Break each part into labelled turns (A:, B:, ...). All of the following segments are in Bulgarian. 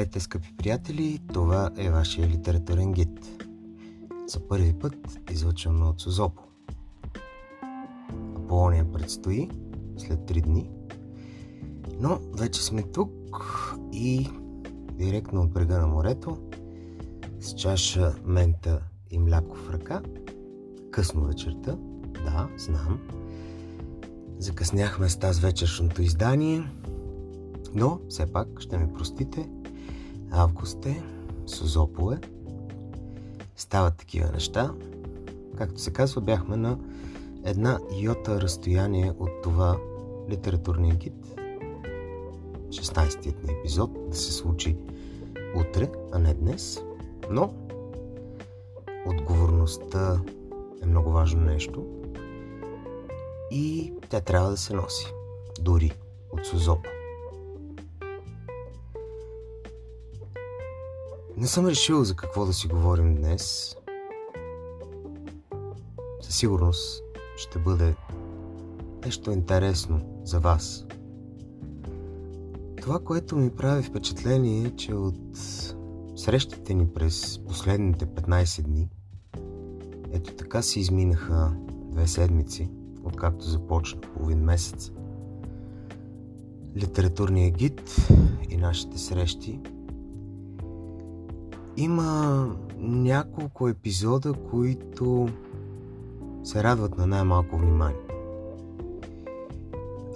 A: Здравейте, скъпи приятели! Това е вашия литературен гид. За първи път излъчваме от Созопо. Аполония предстои след три дни. Но вече сме тук и директно от брега на морето с чаша мента и мляко в ръка. Късно вечерта, да, знам. Закъсняхме с тази вечершното издание – но, все пак, ще ме простите, август е, Созопол е, стават такива неща. Както се казва, бяхме на една йота разстояние от това литературния гид. 16-тият ни епизод да се случи утре, а не днес. Но отговорността е много важно нещо и тя трябва да се носи. Дори от Созопол. Не съм решил за какво да си говорим днес. Със сигурност ще бъде нещо интересно за вас. Това, което ми прави впечатление е, че от срещите ни през последните 15 дни, ето така си изминаха две седмици, откакто започна половин месец. Литературният гид и нашите срещи – има няколко епизода, които се радват на най-малко внимание.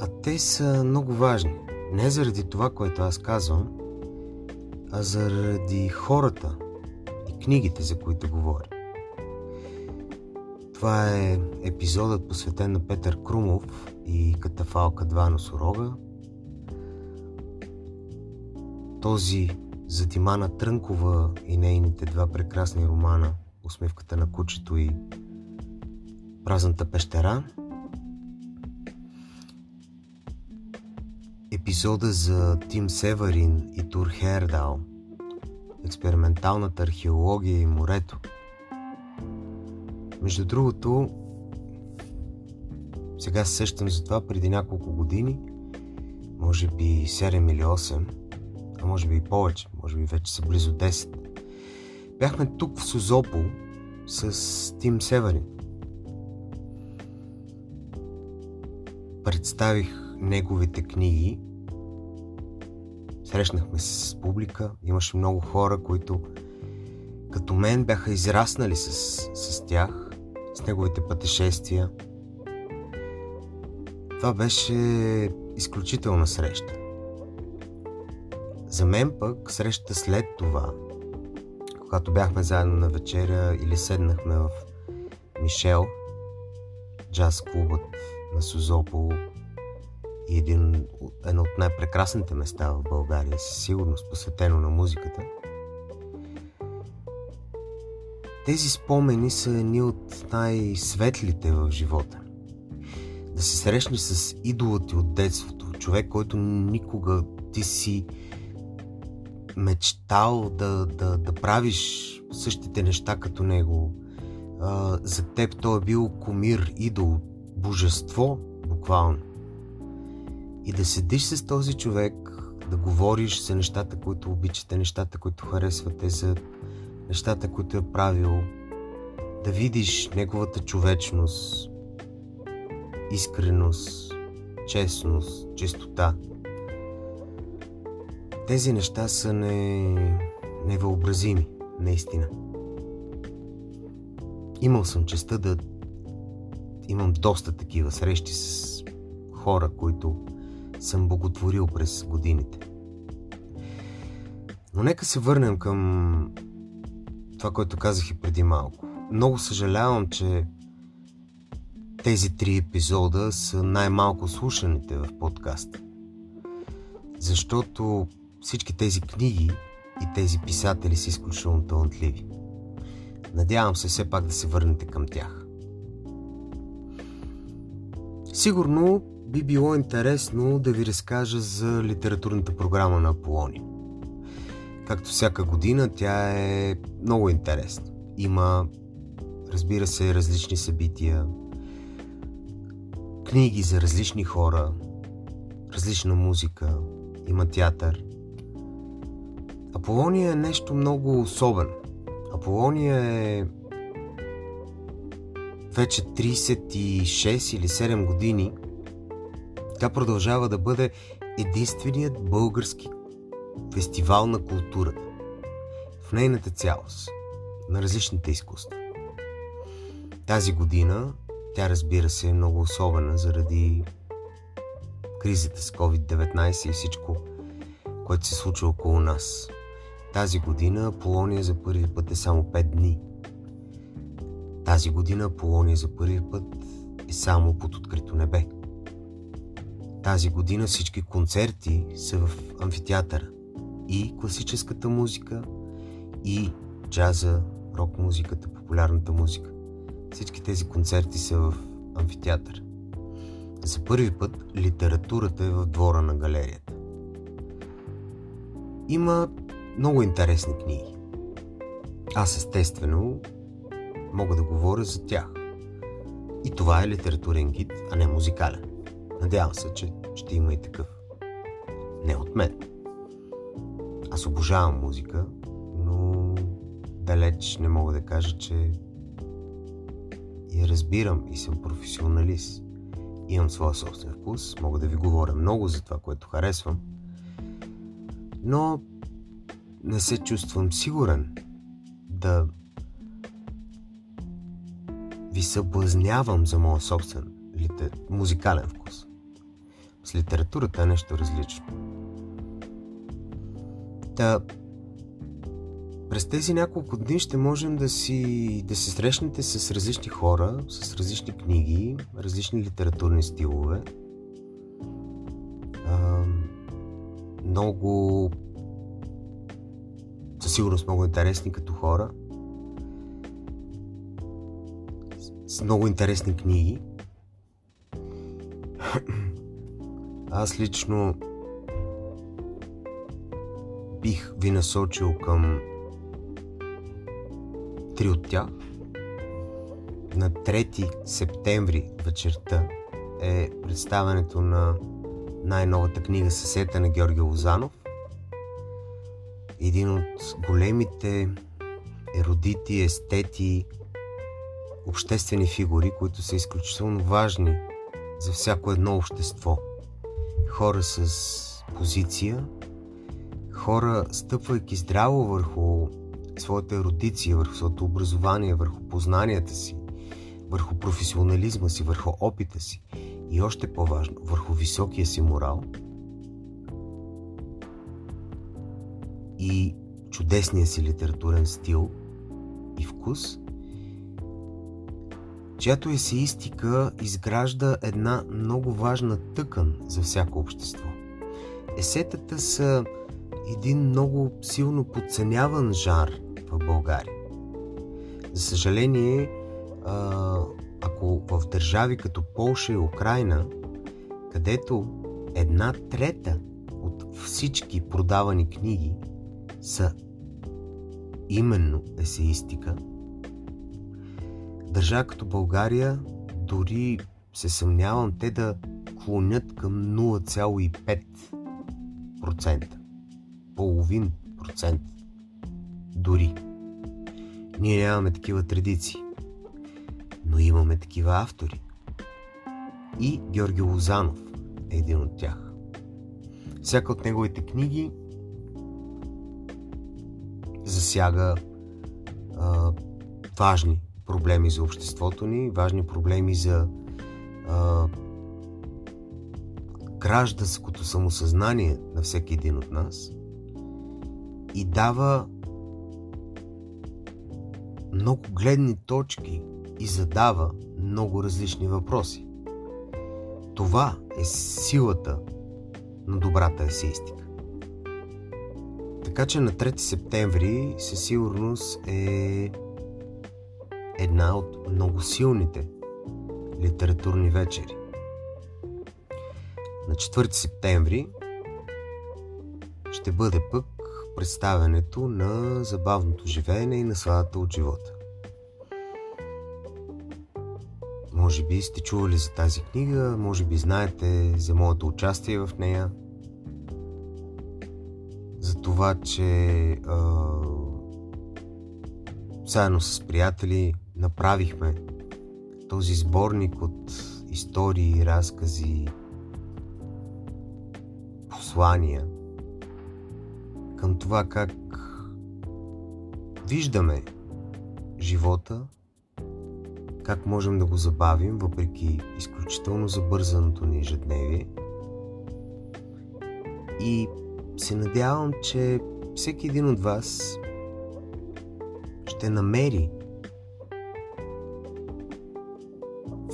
A: А те са много важни. Не заради това, което аз казвам, а заради хората и книгите, за които говоря. Това е епизодът посветен на Петър Крумов и катафалка Два носорога. Този за Димана Трънкова и нейните два прекрасни романа Усмивката на кучето и Празната пещера. Епизода за Тим Севарин и Тур Хердал Експерименталната археология и морето. Между другото, сега се сещам за това преди няколко години, може би 7 или 8, а може би и повече, може би вече са близо 10. Бяхме тук в Созопол с Тим Северин. Представих неговите книги. Срещнахме се с публика. Имаше много хора, които като мен бяха израснали с, с тях, с неговите пътешествия. Това беше изключителна среща. За мен пък срещата след това, когато бяхме заедно на вечеря или седнахме в Мишел, джаз клубът на Сузопол и един, едно от най-прекрасните места в България, със сигурност посветено на музиката. Тези спомени са едни от най-светлите в живота. Да се срещнеш с идолът ти от детството, човек, който никога ти си мечтал да, да, да правиш същите неща като него. А, за теб той е бил комир, идол, божество, буквално. И да седиш с този човек, да говориш за нещата, които обичате, нещата, които харесвате, за нещата, които е правил, да видиш неговата човечност, искреност, честност, чистота – тези неща са не... невъобразими, наистина. Имал съм честа да имам доста такива срещи с хора, които съм боготворил през годините. Но нека се върнем към това, което казах и преди малко. Много съжалявам, че тези три епизода са най-малко слушаните в подкаста. Защото всички тези книги и тези писатели са изключително талантливи. Надявам се все пак да се върнете към тях. Сигурно би било интересно да ви разкажа за литературната програма на Аполони. Както всяка година, тя е много интересна. Има, разбира се, различни събития, книги за различни хора, различна музика, има театър – Аполония е нещо много особено. Аполония е вече 36 или 7 години. Тя продължава да бъде единственият български фестивал на културата. В нейната цялост, на различните изкуства. Тази година тя разбира се е много особена заради кризата с COVID-19 и всичко, което се случва около нас. Тази година Полония за първи път е само 5 дни. Тази година Полония за първи път е само под открито небе. Тази година всички концерти са в амфитеатъра. И класическата музика, и джаза, рок музиката, популярната музика. Всички тези концерти са в амфитеатър. За първи път литературата е в двора на галерията. Има много интересни книги. Аз естествено мога да говоря за тях. И това е литературен гид, а не музикален. Надявам се, че ще има и такъв. Не от мен. Аз обожавам музика, но далеч не мога да кажа, че я разбирам и съм професионалист. Имам своя собствен вкус, мога да ви говоря много за това, което харесвам, но не се чувствам сигурен да ви съблазнявам за моя собствен литер... музикален вкус. С литературата е нещо различно. Та, през тези няколко дни ще можем да, си, да се срещнете с различни хора, с различни книги, различни литературни стилове. А, много със сигурност много интересни като хора. С много интересни книги. Аз лично бих ви насочил към три от тях. На 3 септември вечерта е представянето на най-новата книга Съсета на Георги Лозанов. Един от големите еродити, естети, обществени фигури, които са изключително важни за всяко едно общество. Хора с позиция, хора стъпвайки здраво върху своята еродиция, върху своето образование, върху познанията си, върху професионализма си, върху опита си и още по-важно, върху високия си морал и чудесния си литературен стил и вкус, чиято есеистика изгражда една много важна тъкан за всяко общество. Есетата са един много силно подценяван жар в България. За съжаление, ако в държави като Полша и Украина, където една трета от всички продавани книги са именно есеистика, държава като България дори се съмнявам те да клонят към 0,5%. Половин процент дори. Ние нямаме такива традиции, но имаме такива автори. И Георги Лозанов е един от тях. Всяка от неговите книги засяга а, важни проблеми за обществото ни, важни проблеми за а, гражданското самосъзнание на всеки един от нас и дава много гледни точки и задава много различни въпроси. Това е силата на добрата есеистика. Така че на 3 септември със сигурност е една от много силните литературни вечери. На 4 септември ще бъде пък представянето на забавното живеене и насладата от живота. Може би сте чували за тази книга, може би знаете за моето участие в нея. За това, че заедно с приятели направихме този сборник от истории, разкази, послания към това как виждаме живота, как можем да го забавим, въпреки изключително забързаното ни ежедневие. И се надявам, че всеки един от вас ще намери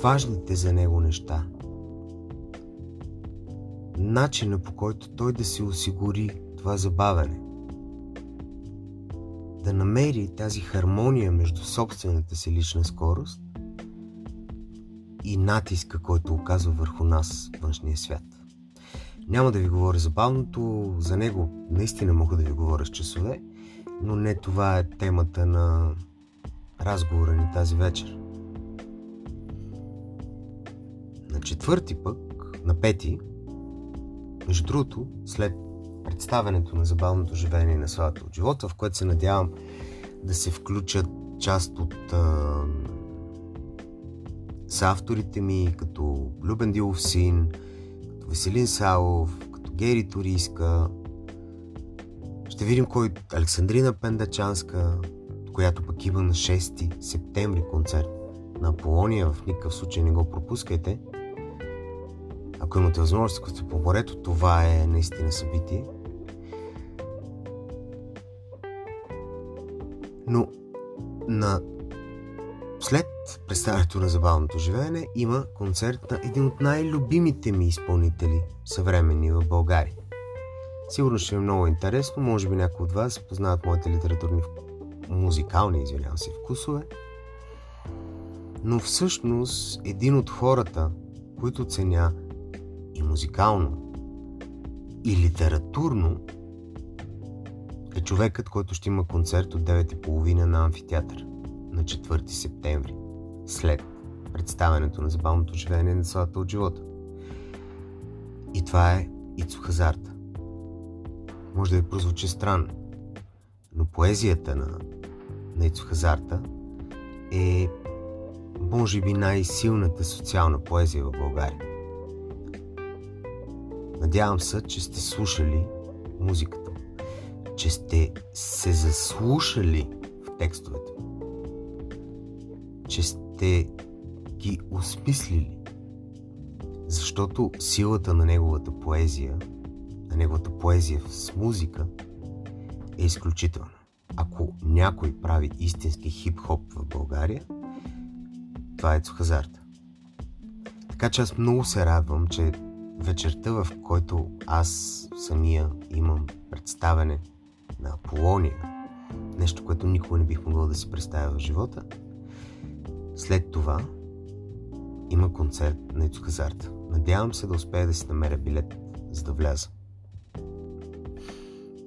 A: важните за него неща. Начина по който той да се осигури това забавяне. Да намери тази хармония между собствената си лична скорост и натиска, който оказва върху нас външния свят. Няма да ви говоря за бавното, за него наистина мога да ви говоря с часове, но не това е темата на разговора ни тази вечер. На четвърти пък, на пети, между другото, след представенето на забавното живеене на славата от живота, в което се надявам да се включат част от а, с авторите ми, като Любен Дилов син, Веселин Савов, като Гери Туриска. Ще видим кой Александрина Пендачанска, която пък има на 6 септември концерт на Аполония. В никакъв случай не го пропускайте. Ако имате възможност, като сте по морето, това е наистина събитие. Но на след представянето на забавното живеене има концерт на един от най-любимите ми изпълнители съвременни в България. Сигурно ще е много интересно, може би някои от вас познават моите литературни, музикални, извинявам се, вкусове. Но всъщност един от хората, които ценя и музикално, и литературно, е човекът, който ще има концерт от 9.30 на амфитеатър на 4 септември, след представянето на забавното живеене на салата от живота. И това е Ицо Хазарта. Може да ви прозвучи странно, но поезията на, на Ицо Хазарта е може би най-силната социална поезия в България. Надявам се, че сте слушали музиката, че сте се заслушали в текстовете че сте ги осмислили. Защото силата на неговата поезия, на неговата поезия с музика е изключителна. Ако някой прави истински хип-хоп в България, това е Цухазарта. Така че аз много се радвам, че вечерта, в който аз самия имам представене на Аполония, нещо, което никога не бих могъл да си представя в живота, след това има концерт на Ицо. Надявам се да успея да си намеря билет, за да вляза.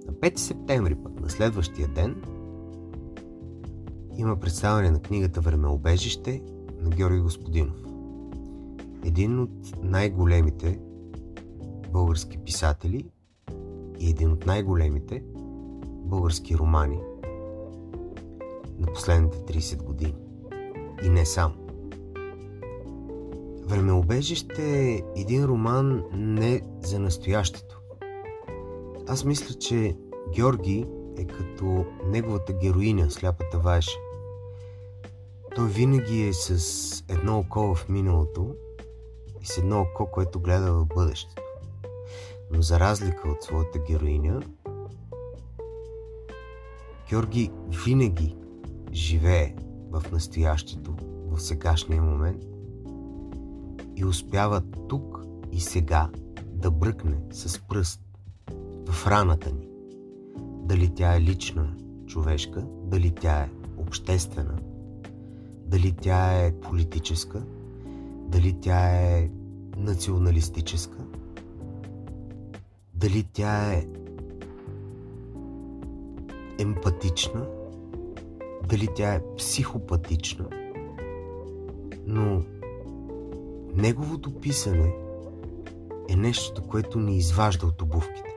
A: На 5 септември пък, на следващия ден, има представяне на книгата Времеобежище на Георги Господинов. Един от най-големите български писатели и един от най-големите български романи на последните 30 години и не сам. Времеобежище е един роман не за настоящето. Аз мисля, че Георги е като неговата героиня, сляпата Вайша. Той винаги е с едно око в миналото и с едно око, което гледа в бъдещето. Но за разлика от своята героиня, Георги винаги живее в настоящето, в сегашния момент и успява тук и сега да бръкне с пръст в раната ни. Дали тя е лична, човешка, дали тя е обществена, дали тя е политическа, дали тя е националистическа, дали тя е емпатична дали тя е психопатична, но неговото писане е нещото, което ни изважда от обувките.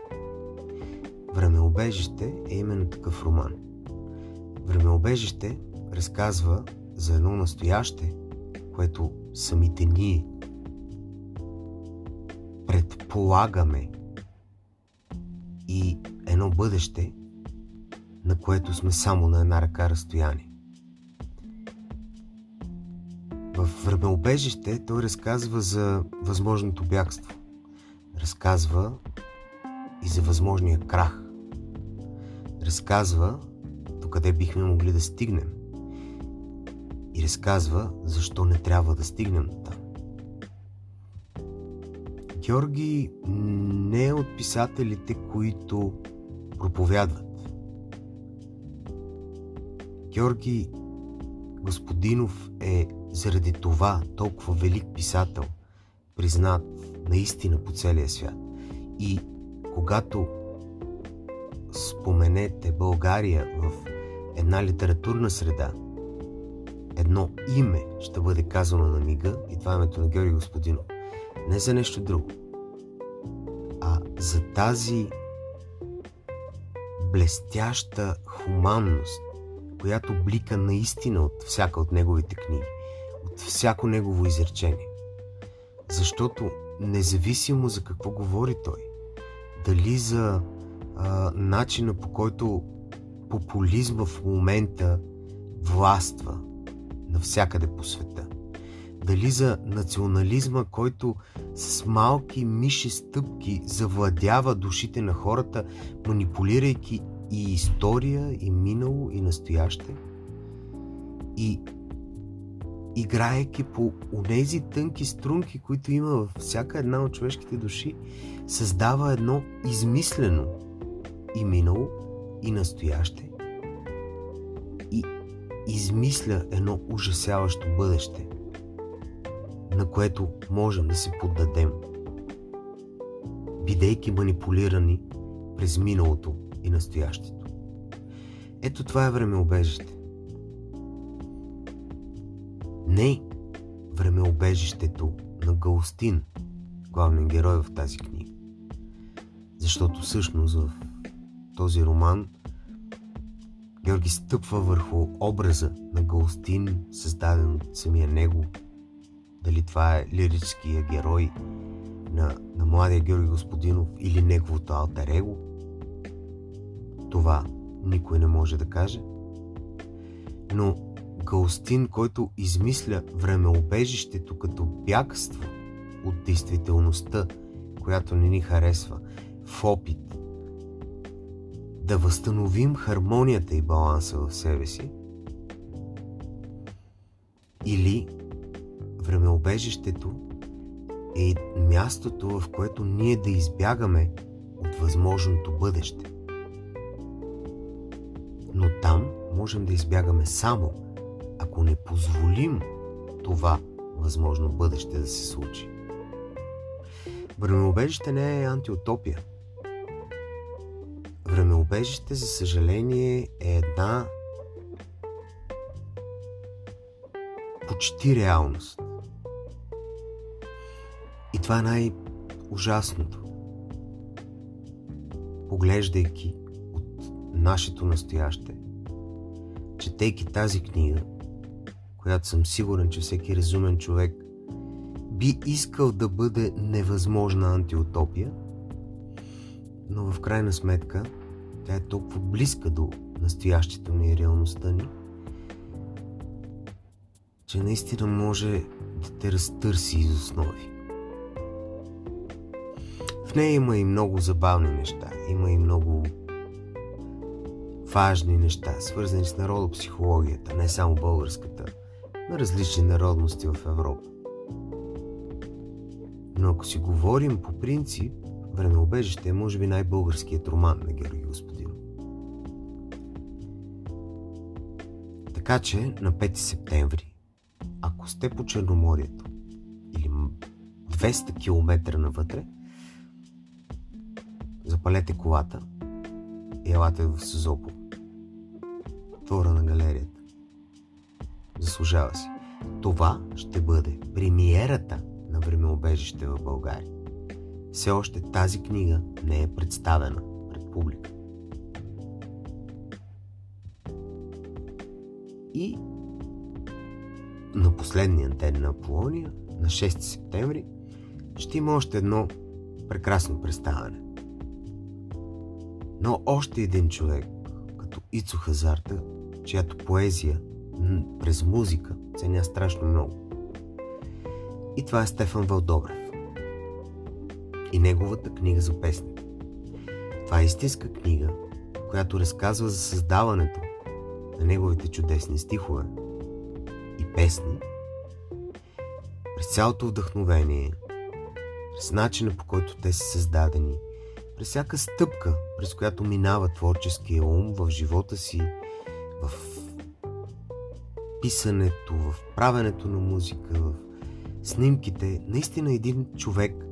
A: Времеобежище е именно такъв роман. Времеобежище разказва за едно настояще, което самите ние предполагаме и едно бъдеще, на което сме само на една ръка разстояние. В времеобежище той разказва за възможното бягство. Разказва и за възможния крах. Разказва до къде бихме могли да стигнем. И разказва защо не трябва да стигнем там. Георги не е от писателите, които проповядват. Георги Господинов е заради това толкова велик писател, признат наистина по целия свят. И когато споменете България в една литературна среда, едно име ще бъде казано на мига и това е името на Георги Господинов. Не за нещо друго, а за тази блестяща хуманност, която блика наистина от всяка от неговите книги, от всяко негово изречение. Защото независимо за какво говори той, дали за а, начина по който популизма в момента властва навсякъде по света, дали за национализма, който с малки миши стъпки завладява душите на хората, манипулирайки и история, и минало, и настояще. И играейки по онези тънки струнки, които има във всяка една от човешките души, създава едно измислено и минало, и настояще. И измисля едно ужасяващо бъдеще, на което можем да се поддадем, бидейки манипулирани през миналото и настоящето. Ето това е времеобежище. Не времеобежището на Галстин, главен герой в тази книга. Защото всъщност в този роман Георги стъпва върху образа на Галстин, създаден от самия него. Дали това е лирическия герой на, на младия Георги Господинов или неговото алтер его. Това никой не може да каже. Но Галстин, който измисля времеобежището като бягство от действителността, която не ни харесва, в опит да възстановим хармонията и баланса в себе си, или времеобежището е мястото, в което ние да избягаме от възможното бъдеще. Но там можем да избягаме само – ако не позволим това възможно бъдеще да се случи. Времеобежище не е антиутопия. Времеобежище, за съжаление, е една почти реалност. И това е най-ужасното. Поглеждайки нашето настояще, четейки тази книга, която съм сигурен, че всеки разумен човек би искал да бъде невъзможна антиутопия, но в крайна сметка тя е толкова близка до настоящето ни и реалността ни, че наистина може да те разтърси из основи. В нея има и много забавни неща, има и много важни неща, свързани с народопсихологията, не само българската – на различни народности в Европа. Но ако си говорим по принцип, Времеобежище е може би най-българският роман на Георги Господин. Така че на 5 септември, ако сте по Черноморието или 200 км навътре, запалете колата Елате в Сизопо. Тора на галерията. Заслужава си. Това ще бъде премиерата на времеобежище в България. Все още тази книга не е представена пред публика. И на последния ден на Аполония, на 6 септември, ще има още едно прекрасно представяне. Но още един човек, като Ицо Хазарта, чиято поезия през музика ценя страшно много. И това е Стефан Вълдобрев. И неговата книга за песни. Това е истинска книга, която разказва за създаването на неговите чудесни стихове и песни, през цялото вдъхновение, през начина по който те са създадени, през всяка стъпка, през която минава творческия ум в живота си, в писането, в правенето на музика, в снимките. Наистина един човек,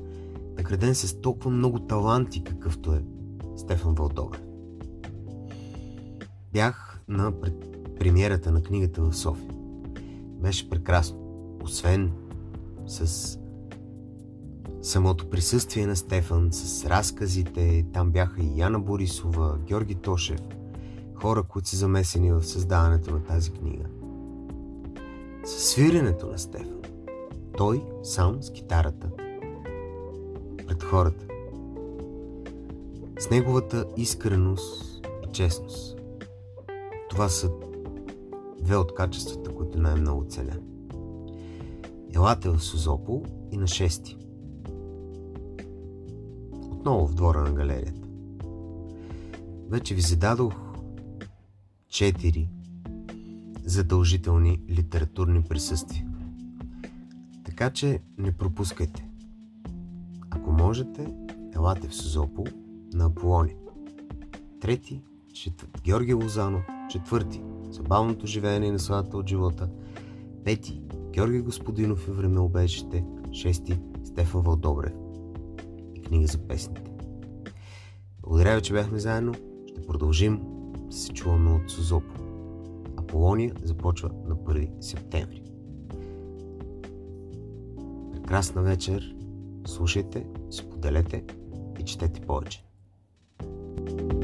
A: награден с толкова много таланти, какъвто е Стефан Вълдобрев. Бях на премиерата на книгата в София. Беше прекрасно. Освен с самото присъствие на Стефан, с разказите, там бяха и Яна Борисова, Георги Тошев, хора, които са замесени в създаването на тази книга. С свиренето на Стефан, той сам с китарата, пред хората, с неговата искреност и честност. Това са две от качествата, които най-много целя. Елате в Созопол и на 6 отново в двора на галерията. Вече ви зададох четири задължителни литературни присъствия. Така че не пропускайте. Ако можете, елате в Созопол на Аполони. Трети, четвърти, Георги Лозанов, четвърти, Забавното живеене и насладата от живота, пети, Георги Господинов и времеобежище, шести, Стефан Вълдобрев книга за песните. Благодаря ви, че бяхме заедно. Ще продължим да се чуваме от Созопо. Аполония започва на 1 септември. Прекрасна вечер. Слушайте, споделете и четете повече. thank you